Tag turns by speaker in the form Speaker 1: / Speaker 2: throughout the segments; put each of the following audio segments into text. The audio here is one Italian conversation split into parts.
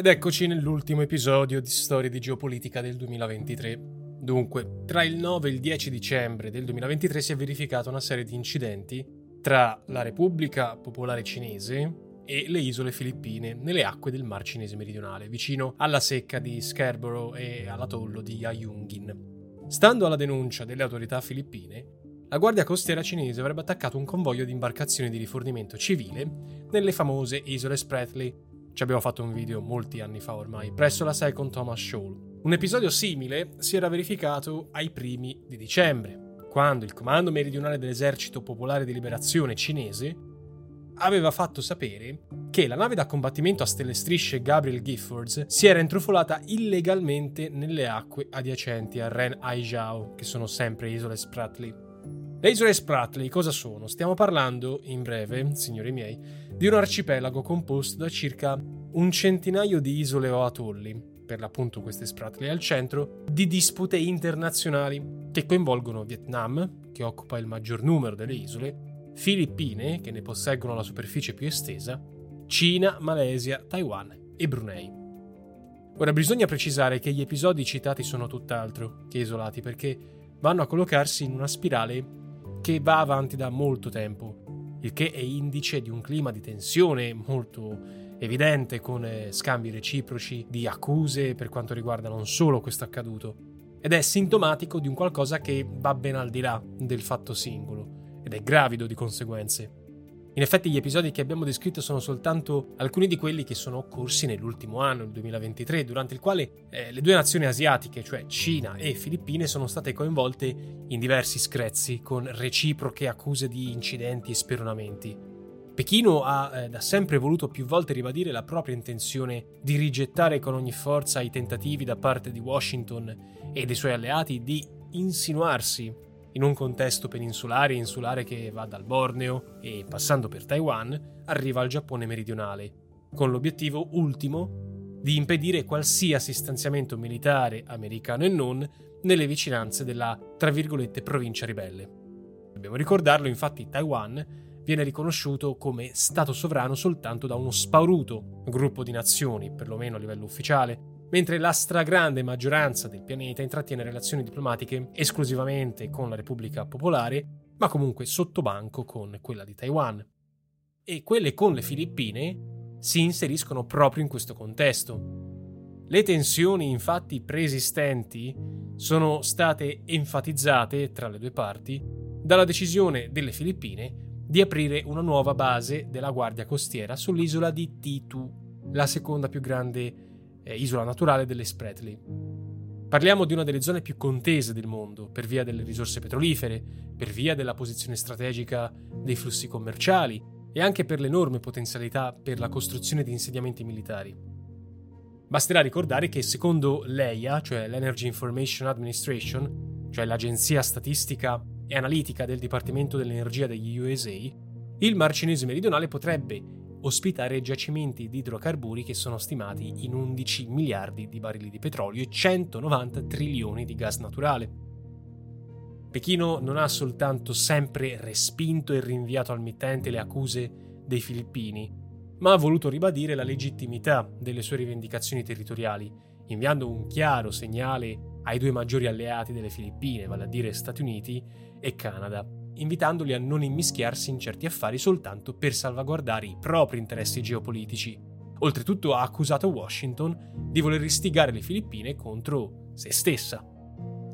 Speaker 1: Ed eccoci nell'ultimo episodio di Storie di Geopolitica del 2023. Dunque, tra il 9 e il 10 dicembre del 2023 si è verificata una serie di incidenti tra la Repubblica Popolare Cinese e le isole filippine nelle acque del Mar Cinese meridionale, vicino alla secca di Scarborough e all'atollo di Ayungin. Stando alla denuncia delle autorità filippine, la Guardia Costiera cinese avrebbe attaccato un convoglio di imbarcazioni di rifornimento civile nelle famose isole Spratly ci abbiamo fatto un video molti anni fa ormai, presso la Second Thomas Shoal. Un episodio simile si era verificato ai primi di dicembre, quando il Comando Meridionale dell'Esercito Popolare di Liberazione cinese aveva fatto sapere che la nave da combattimento a stelle strisce Gabriel Giffords si era intrufolata illegalmente nelle acque adiacenti a Ren Aijao, che sono sempre isole Spratly. Le isole Spratly cosa sono? Stiamo parlando, in breve, signori miei, di un arcipelago composto da circa un centinaio di isole o atolli, per l'appunto queste spratole al centro, di dispute internazionali che coinvolgono Vietnam, che occupa il maggior numero delle isole, Filippine, che ne posseggono la superficie più estesa, Cina, Malesia, Taiwan e Brunei. Ora bisogna precisare che gli episodi citati sono tutt'altro che isolati perché vanno a collocarsi in una spirale che va avanti da molto tempo il che è indice di un clima di tensione molto evidente con eh, scambi reciproci di accuse per quanto riguarda non solo questo accaduto, ed è sintomatico di un qualcosa che va ben al di là del fatto singolo ed è gravido di conseguenze. In effetti gli episodi che abbiamo descritto sono soltanto alcuni di quelli che sono occorsi nell'ultimo anno, il 2023, durante il quale eh, le due nazioni asiatiche, cioè Cina e Filippine, sono state coinvolte in diversi screzzi con reciproche accuse di incidenti e speronamenti. Pechino ha eh, da sempre voluto più volte ribadire la propria intenzione di rigettare con ogni forza i tentativi da parte di Washington e dei suoi alleati di insinuarsi in un contesto peninsulare e insulare che va dal Borneo e passando per Taiwan arriva al Giappone meridionale, con l'obiettivo ultimo di impedire qualsiasi stanziamento militare americano e non nelle vicinanze della, tra virgolette, provincia ribelle. Dobbiamo ricordarlo, infatti Taiwan viene riconosciuto come Stato sovrano soltanto da uno spauruto gruppo di nazioni, perlomeno a livello ufficiale, mentre la stragrande maggioranza del pianeta intrattiene relazioni diplomatiche esclusivamente con la Repubblica Popolare, ma comunque sotto banco con quella di Taiwan. E quelle con le Filippine si inseriscono proprio in questo contesto. Le tensioni infatti preesistenti sono state enfatizzate tra le due parti dalla decisione delle Filippine di aprire una nuova base della Guardia Costiera sull'isola di Titu, la seconda più grande eh, isola naturale delle Spratly. Parliamo di una delle zone più contese del mondo, per via delle risorse petrolifere, per via della posizione strategica dei flussi commerciali e anche per l'enorme potenzialità per la costruzione di insediamenti militari. Basterà ricordare che secondo l'EIA, cioè l'Energy Information Administration, cioè l'agenzia statistica e analitica del Dipartimento dell'Energia degli USA, il Mar Cinese meridionale potrebbe ospitare giacimenti di idrocarburi che sono stimati in 11 miliardi di barili di petrolio e 190 trilioni di gas naturale. Pechino non ha soltanto sempre respinto e rinviato al mittente le accuse dei filippini, ma ha voluto ribadire la legittimità delle sue rivendicazioni territoriali, inviando un chiaro segnale ai due maggiori alleati delle Filippine, vale a dire Stati Uniti e Canada, invitandoli a non immischiarsi in certi affari soltanto per salvaguardare i propri interessi geopolitici. Oltretutto ha accusato Washington di voler istigare le Filippine contro se stessa.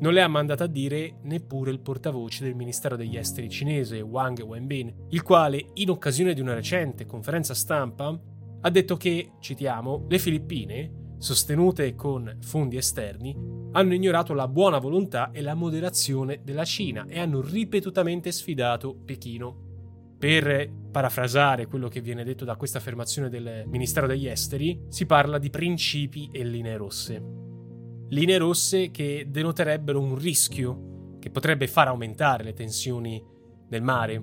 Speaker 1: Non le ha mandato a dire neppure il portavoce del Ministero degli Esteri cinese Wang Wenbin, il quale, in occasione di una recente conferenza stampa, ha detto che, citiamo, le Filippine sostenute con fondi esterni, hanno ignorato la buona volontà e la moderazione della Cina e hanno ripetutamente sfidato Pechino. Per parafrasare quello che viene detto da questa affermazione del Ministero degli Esteri, si parla di principi e linee rosse. Linee rosse che denoterebbero un rischio che potrebbe far aumentare le tensioni nel mare,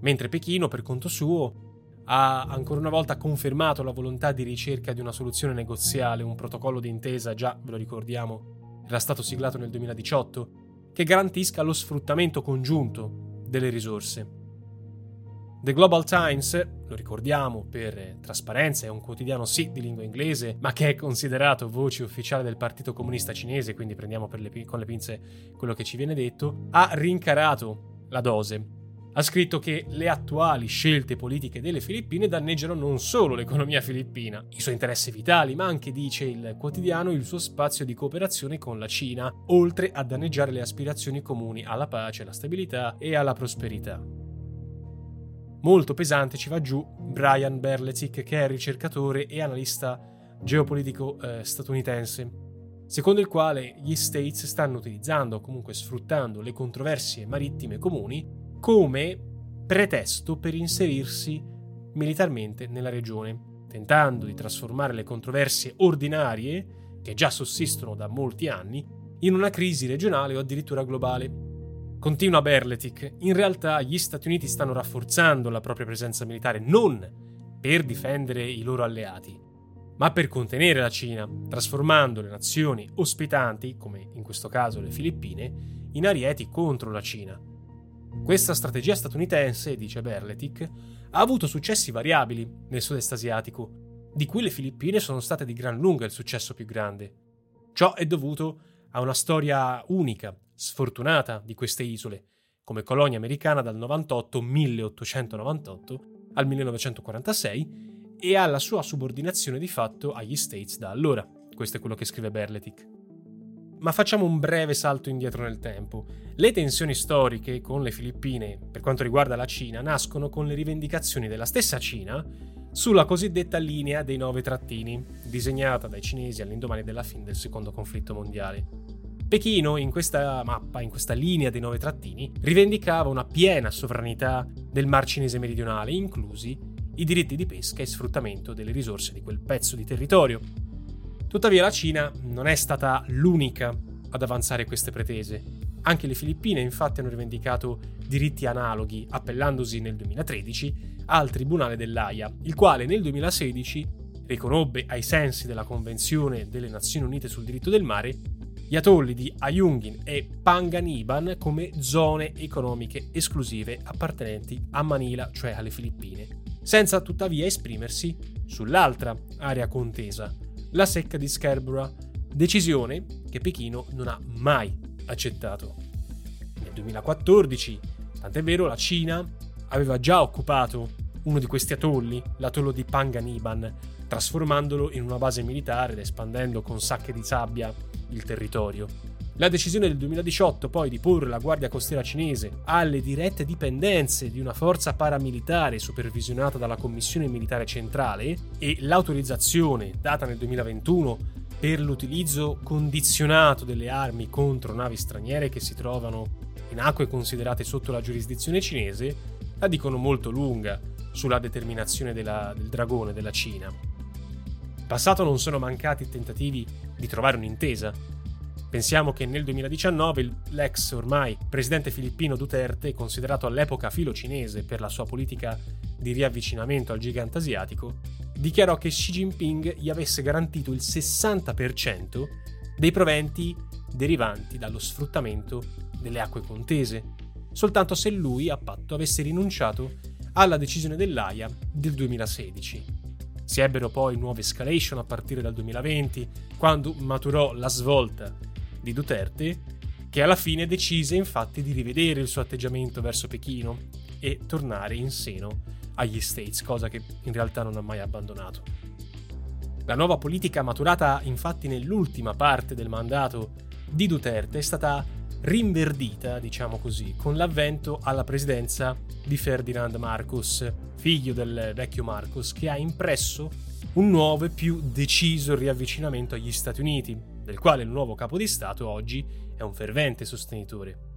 Speaker 1: mentre Pechino, per conto suo, ha ancora una volta confermato la volontà di ricerca di una soluzione negoziale, un protocollo d'intesa, già ve lo ricordiamo, era stato siglato nel 2018, che garantisca lo sfruttamento congiunto delle risorse. The Global Times lo ricordiamo per trasparenza, è un quotidiano sì di lingua inglese, ma che è considerato voce ufficiale del Partito Comunista Cinese, quindi prendiamo le, con le pinze quello che ci viene detto, ha rincarato la dose ha scritto che le attuali scelte politiche delle Filippine danneggiano non solo l'economia filippina, i suoi interessi vitali, ma anche, dice il quotidiano, il suo spazio di cooperazione con la Cina, oltre a danneggiare le aspirazioni comuni alla pace, alla stabilità e alla prosperità. Molto pesante ci va giù Brian Berletic, che è ricercatore e analista geopolitico eh, statunitense, secondo il quale gli States stanno utilizzando o comunque sfruttando le controversie marittime comuni come pretesto per inserirsi militarmente nella regione, tentando di trasformare le controversie ordinarie, che già sussistono da molti anni, in una crisi regionale o addirittura globale. Continua Berletic, in realtà gli Stati Uniti stanno rafforzando la propria presenza militare non per difendere i loro alleati, ma per contenere la Cina, trasformando le nazioni ospitanti, come in questo caso le Filippine, in arieti contro la Cina, questa strategia statunitense, dice Berletic, ha avuto successi variabili nel sud-est asiatico, di cui le Filippine sono state di gran lunga il successo più grande. Ciò è dovuto a una storia unica, sfortunata di queste isole, come colonia americana dal 98 1898 al 1946 e alla sua subordinazione di fatto agli States da allora. Questo è quello che scrive Berletic ma facciamo un breve salto indietro nel tempo. Le tensioni storiche con le Filippine, per quanto riguarda la Cina, nascono con le rivendicazioni della stessa Cina sulla cosiddetta linea dei nove trattini, disegnata dai cinesi all'indomani della fine del secondo conflitto mondiale. Pechino, in questa mappa, in questa linea dei nove trattini, rivendicava una piena sovranità del Mar Cinese meridionale, inclusi i diritti di pesca e sfruttamento delle risorse di quel pezzo di territorio, Tuttavia la Cina non è stata l'unica ad avanzare queste pretese. Anche le Filippine infatti hanno rivendicato diritti analoghi, appellandosi nel 2013 al Tribunale dell'AIA, il quale nel 2016 riconobbe ai sensi della Convenzione delle Nazioni Unite sul diritto del mare gli atolli di Ayungin e Panganiban come zone economiche esclusive appartenenti a Manila, cioè alle Filippine, senza tuttavia esprimersi sull'altra area contesa, la secca di Scarborough, decisione che Pechino non ha mai accettato. Nel 2014, tant'è vero, la Cina aveva già occupato uno di questi atolli, l'atollo di Panganiban, trasformandolo in una base militare ed espandendo con sacche di sabbia il territorio. La decisione del 2018 poi di porre la Guardia Costiera cinese alle dirette dipendenze di una forza paramilitare supervisionata dalla Commissione Militare Centrale e l'autorizzazione data nel 2021 per l'utilizzo condizionato delle armi contro navi straniere che si trovano in acque considerate sotto la giurisdizione cinese, la dicono molto lunga sulla determinazione della, del dragone della Cina. In passato non sono mancati tentativi di trovare un'intesa Pensiamo che nel 2019 l'ex ormai presidente filippino Duterte, considerato all'epoca filo cinese per la sua politica di riavvicinamento al gigante asiatico, dichiarò che Xi Jinping gli avesse garantito il 60% dei proventi derivanti dallo sfruttamento delle acque contese, soltanto se lui a patto avesse rinunciato alla decisione dell'AIA del 2016. Si ebbero poi nuove escalation a partire dal 2020, quando maturò la svolta di Duterte, che alla fine decise infatti di rivedere il suo atteggiamento verso Pechino e tornare in seno agli States, cosa che in realtà non ha mai abbandonato. La nuova politica maturata infatti nell'ultima parte del mandato di Duterte è stata rinverdita, diciamo così, con l'avvento alla presidenza di Ferdinand Marcos, figlio del vecchio Marcos, che ha impresso un nuovo e più deciso riavvicinamento agli Stati Uniti, del quale il nuovo capo di Stato oggi è un fervente sostenitore.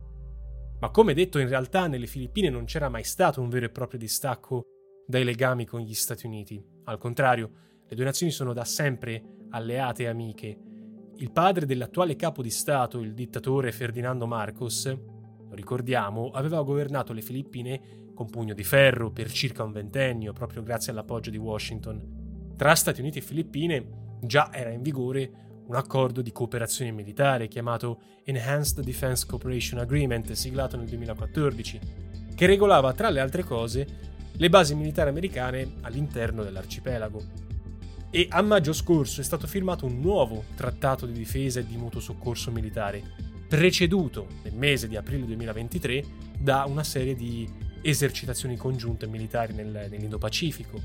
Speaker 1: Ma come detto, in realtà nelle Filippine non c'era mai stato un vero e proprio distacco dai legami con gli Stati Uniti. Al contrario, le due nazioni sono da sempre alleate e amiche. Il padre dell'attuale capo di Stato, il dittatore Ferdinando Marcos, lo ricordiamo, aveva governato le Filippine con pugno di ferro per circa un ventennio, proprio grazie all'appoggio di Washington. Tra Stati Uniti e Filippine già era in vigore un accordo di cooperazione militare chiamato Enhanced Defense Cooperation Agreement, siglato nel 2014, che regolava tra le altre cose le basi militari americane all'interno dell'arcipelago. E a maggio scorso è stato firmato un nuovo trattato di difesa e di mutuo soccorso militare, preceduto nel mese di aprile 2023 da una serie di esercitazioni congiunte militari nel, nell'Indo-Pacifico.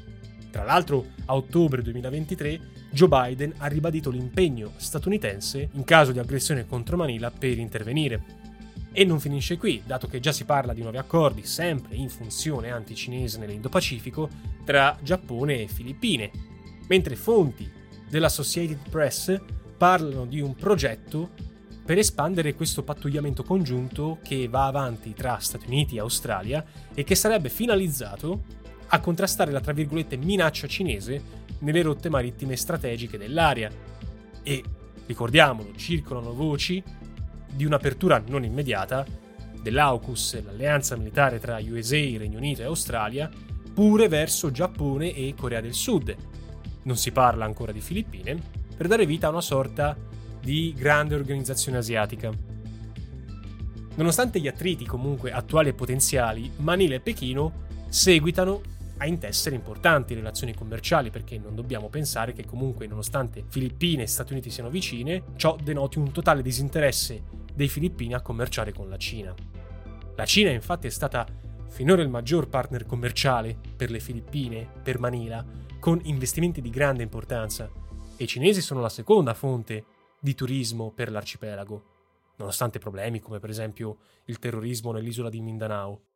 Speaker 1: Tra l'altro, a ottobre 2023 Joe Biden ha ribadito l'impegno statunitense in caso di aggressione contro Manila per intervenire. E non finisce qui, dato che già si parla di nuovi accordi, sempre in funzione anti-cinese nell'Indo-Pacifico, tra Giappone e Filippine, mentre fonti dell'Associated Press parlano di un progetto per espandere questo pattugliamento congiunto che va avanti tra Stati Uniti e Australia e che sarebbe finalizzato a contrastare la tra virgolette minaccia cinese nelle rotte marittime strategiche dell'area. E, ricordiamolo, circolano voci di un'apertura non immediata dell'AUKUS, l'alleanza militare tra USA, Regno Unito e Australia, pure verso Giappone e Corea del Sud. Non si parla ancora di Filippine, per dare vita a una sorta di grande organizzazione asiatica. Nonostante gli attriti comunque attuali e potenziali, Manila e Pechino seguitano a intessere importanti relazioni commerciali perché non dobbiamo pensare che comunque nonostante Filippine e Stati Uniti siano vicine, ciò denoti un totale disinteresse dei filippini a commerciare con la Cina. La Cina infatti è stata finora il maggior partner commerciale per le Filippine, per Manila, con investimenti di grande importanza e i cinesi sono la seconda fonte di turismo per l'arcipelago, nonostante problemi come per esempio il terrorismo nell'isola di Mindanao.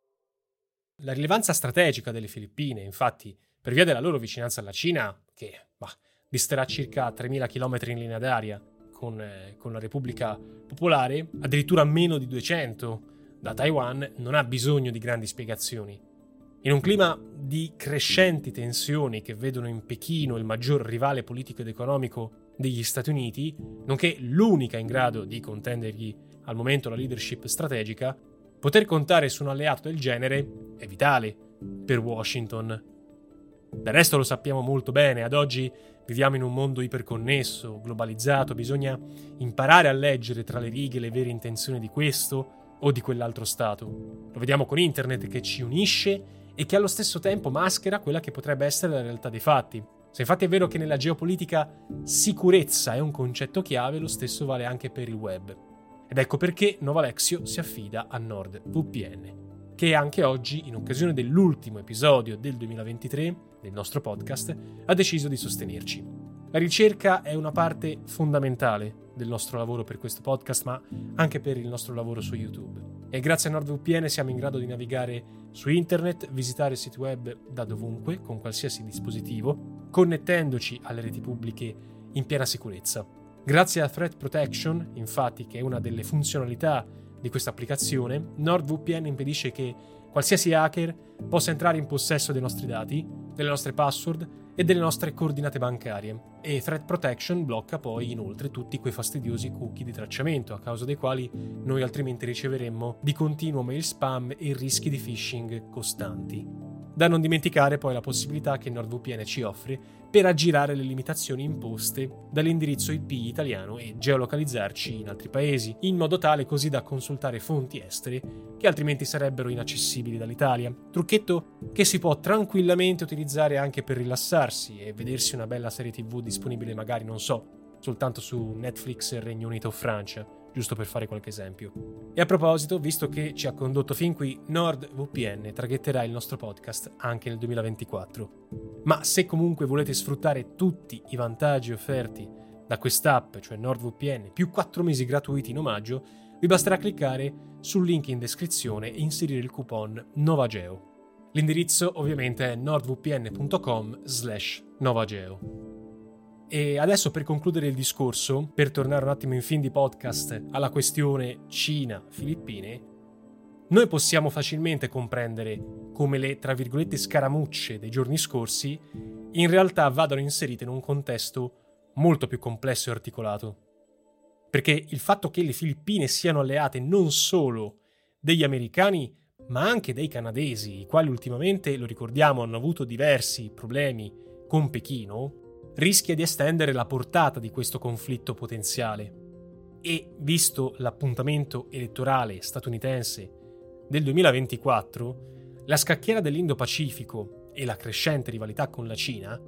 Speaker 1: La rilevanza strategica delle Filippine, infatti, per via della loro vicinanza alla Cina, che bah, disterà circa 3.000 km in linea d'aria con, eh, con la Repubblica Popolare, addirittura meno di 200 da Taiwan, non ha bisogno di grandi spiegazioni. In un clima di crescenti tensioni che vedono in Pechino il maggior rivale politico ed economico degli Stati Uniti, nonché l'unica in grado di contendergli al momento la leadership strategica, Poter contare su un alleato del genere è vitale per Washington. Del resto lo sappiamo molto bene, ad oggi viviamo in un mondo iperconnesso, globalizzato, bisogna imparare a leggere tra le righe le vere intenzioni di questo o di quell'altro Stato. Lo vediamo con Internet che ci unisce e che allo stesso tempo maschera quella che potrebbe essere la realtà dei fatti. Se infatti è vero che nella geopolitica sicurezza è un concetto chiave, lo stesso vale anche per il web. Ed ecco perché Novalexio si affida a NordVPN, che anche oggi, in occasione dell'ultimo episodio del 2023 del nostro podcast, ha deciso di sostenerci. La ricerca è una parte fondamentale del nostro lavoro per questo podcast, ma anche per il nostro lavoro su YouTube. E grazie a NordVPN siamo in grado di navigare su internet, visitare siti web da dovunque, con qualsiasi dispositivo, connettendoci alle reti pubbliche in piena sicurezza. Grazie a Threat Protection, infatti, che è una delle funzionalità di questa applicazione, NordVPN impedisce che qualsiasi hacker possa entrare in possesso dei nostri dati, delle nostre password e delle nostre coordinate bancarie. E Threat Protection blocca poi inoltre tutti quei fastidiosi cookie di tracciamento, a causa dei quali noi altrimenti riceveremmo di continuo mail spam e rischi di phishing costanti. Da non dimenticare poi la possibilità che NordVPN ci offre per aggirare le limitazioni imposte dall'indirizzo IP italiano e geolocalizzarci in altri paesi, in modo tale così da consultare fonti estere che altrimenti sarebbero inaccessibili dall'Italia. Trucchetto che si può tranquillamente utilizzare anche per rilassarsi e vedersi una bella serie TV disponibile magari, non so, soltanto su Netflix Regno Unito o Francia giusto per fare qualche esempio. E a proposito, visto che ci ha condotto fin qui, NordVPN traghetterà il nostro podcast anche nel 2024. Ma se comunque volete sfruttare tutti i vantaggi offerti da quest'app, cioè NordVPN, più 4 mesi gratuiti in omaggio, vi basterà cliccare sul link in descrizione e inserire il coupon NOVAGEO. L'indirizzo ovviamente è nordvpn.com slash novageo. E adesso per concludere il discorso, per tornare un attimo in fin di podcast alla questione Cina-Filippine, noi possiamo facilmente comprendere come le, tra virgolette, scaramucce dei giorni scorsi in realtà vadano inserite in un contesto molto più complesso e articolato. Perché il fatto che le Filippine siano alleate non solo degli americani, ma anche dei canadesi, i quali ultimamente, lo ricordiamo, hanno avuto diversi problemi con Pechino, rischia di estendere la portata di questo conflitto potenziale. E, visto l'appuntamento elettorale statunitense del 2024, la scacchiera dell'Indo-Pacifico e la crescente rivalità con la Cina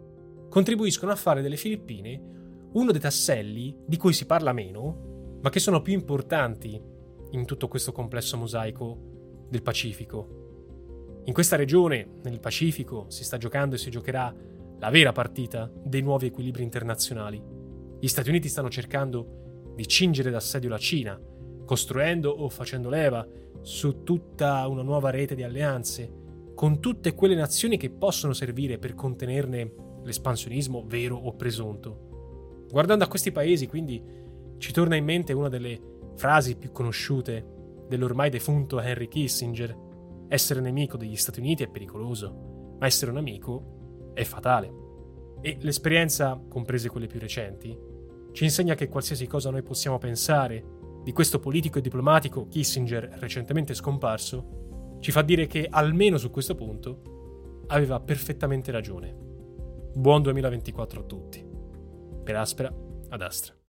Speaker 1: contribuiscono a fare delle Filippine uno dei tasselli di cui si parla meno, ma che sono più importanti in tutto questo complesso mosaico del Pacifico. In questa regione, nel Pacifico, si sta giocando e si giocherà la vera partita dei nuovi equilibri internazionali. Gli Stati Uniti stanno cercando di cingere d'assedio la Cina, costruendo o facendo leva su tutta una nuova rete di alleanze, con tutte quelle nazioni che possono servire per contenerne l'espansionismo vero o presunto. Guardando a questi paesi, quindi, ci torna in mente una delle frasi più conosciute dell'ormai defunto Henry Kissinger. Essere nemico degli Stati Uniti è pericoloso, ma essere un amico è fatale. E l'esperienza, comprese quelle più recenti, ci insegna che qualsiasi cosa noi possiamo pensare di questo politico e diplomatico Kissinger recentemente scomparso, ci fa dire che almeno su questo punto aveva perfettamente ragione. Buon 2024 a tutti. Per Aspera, ad Astra.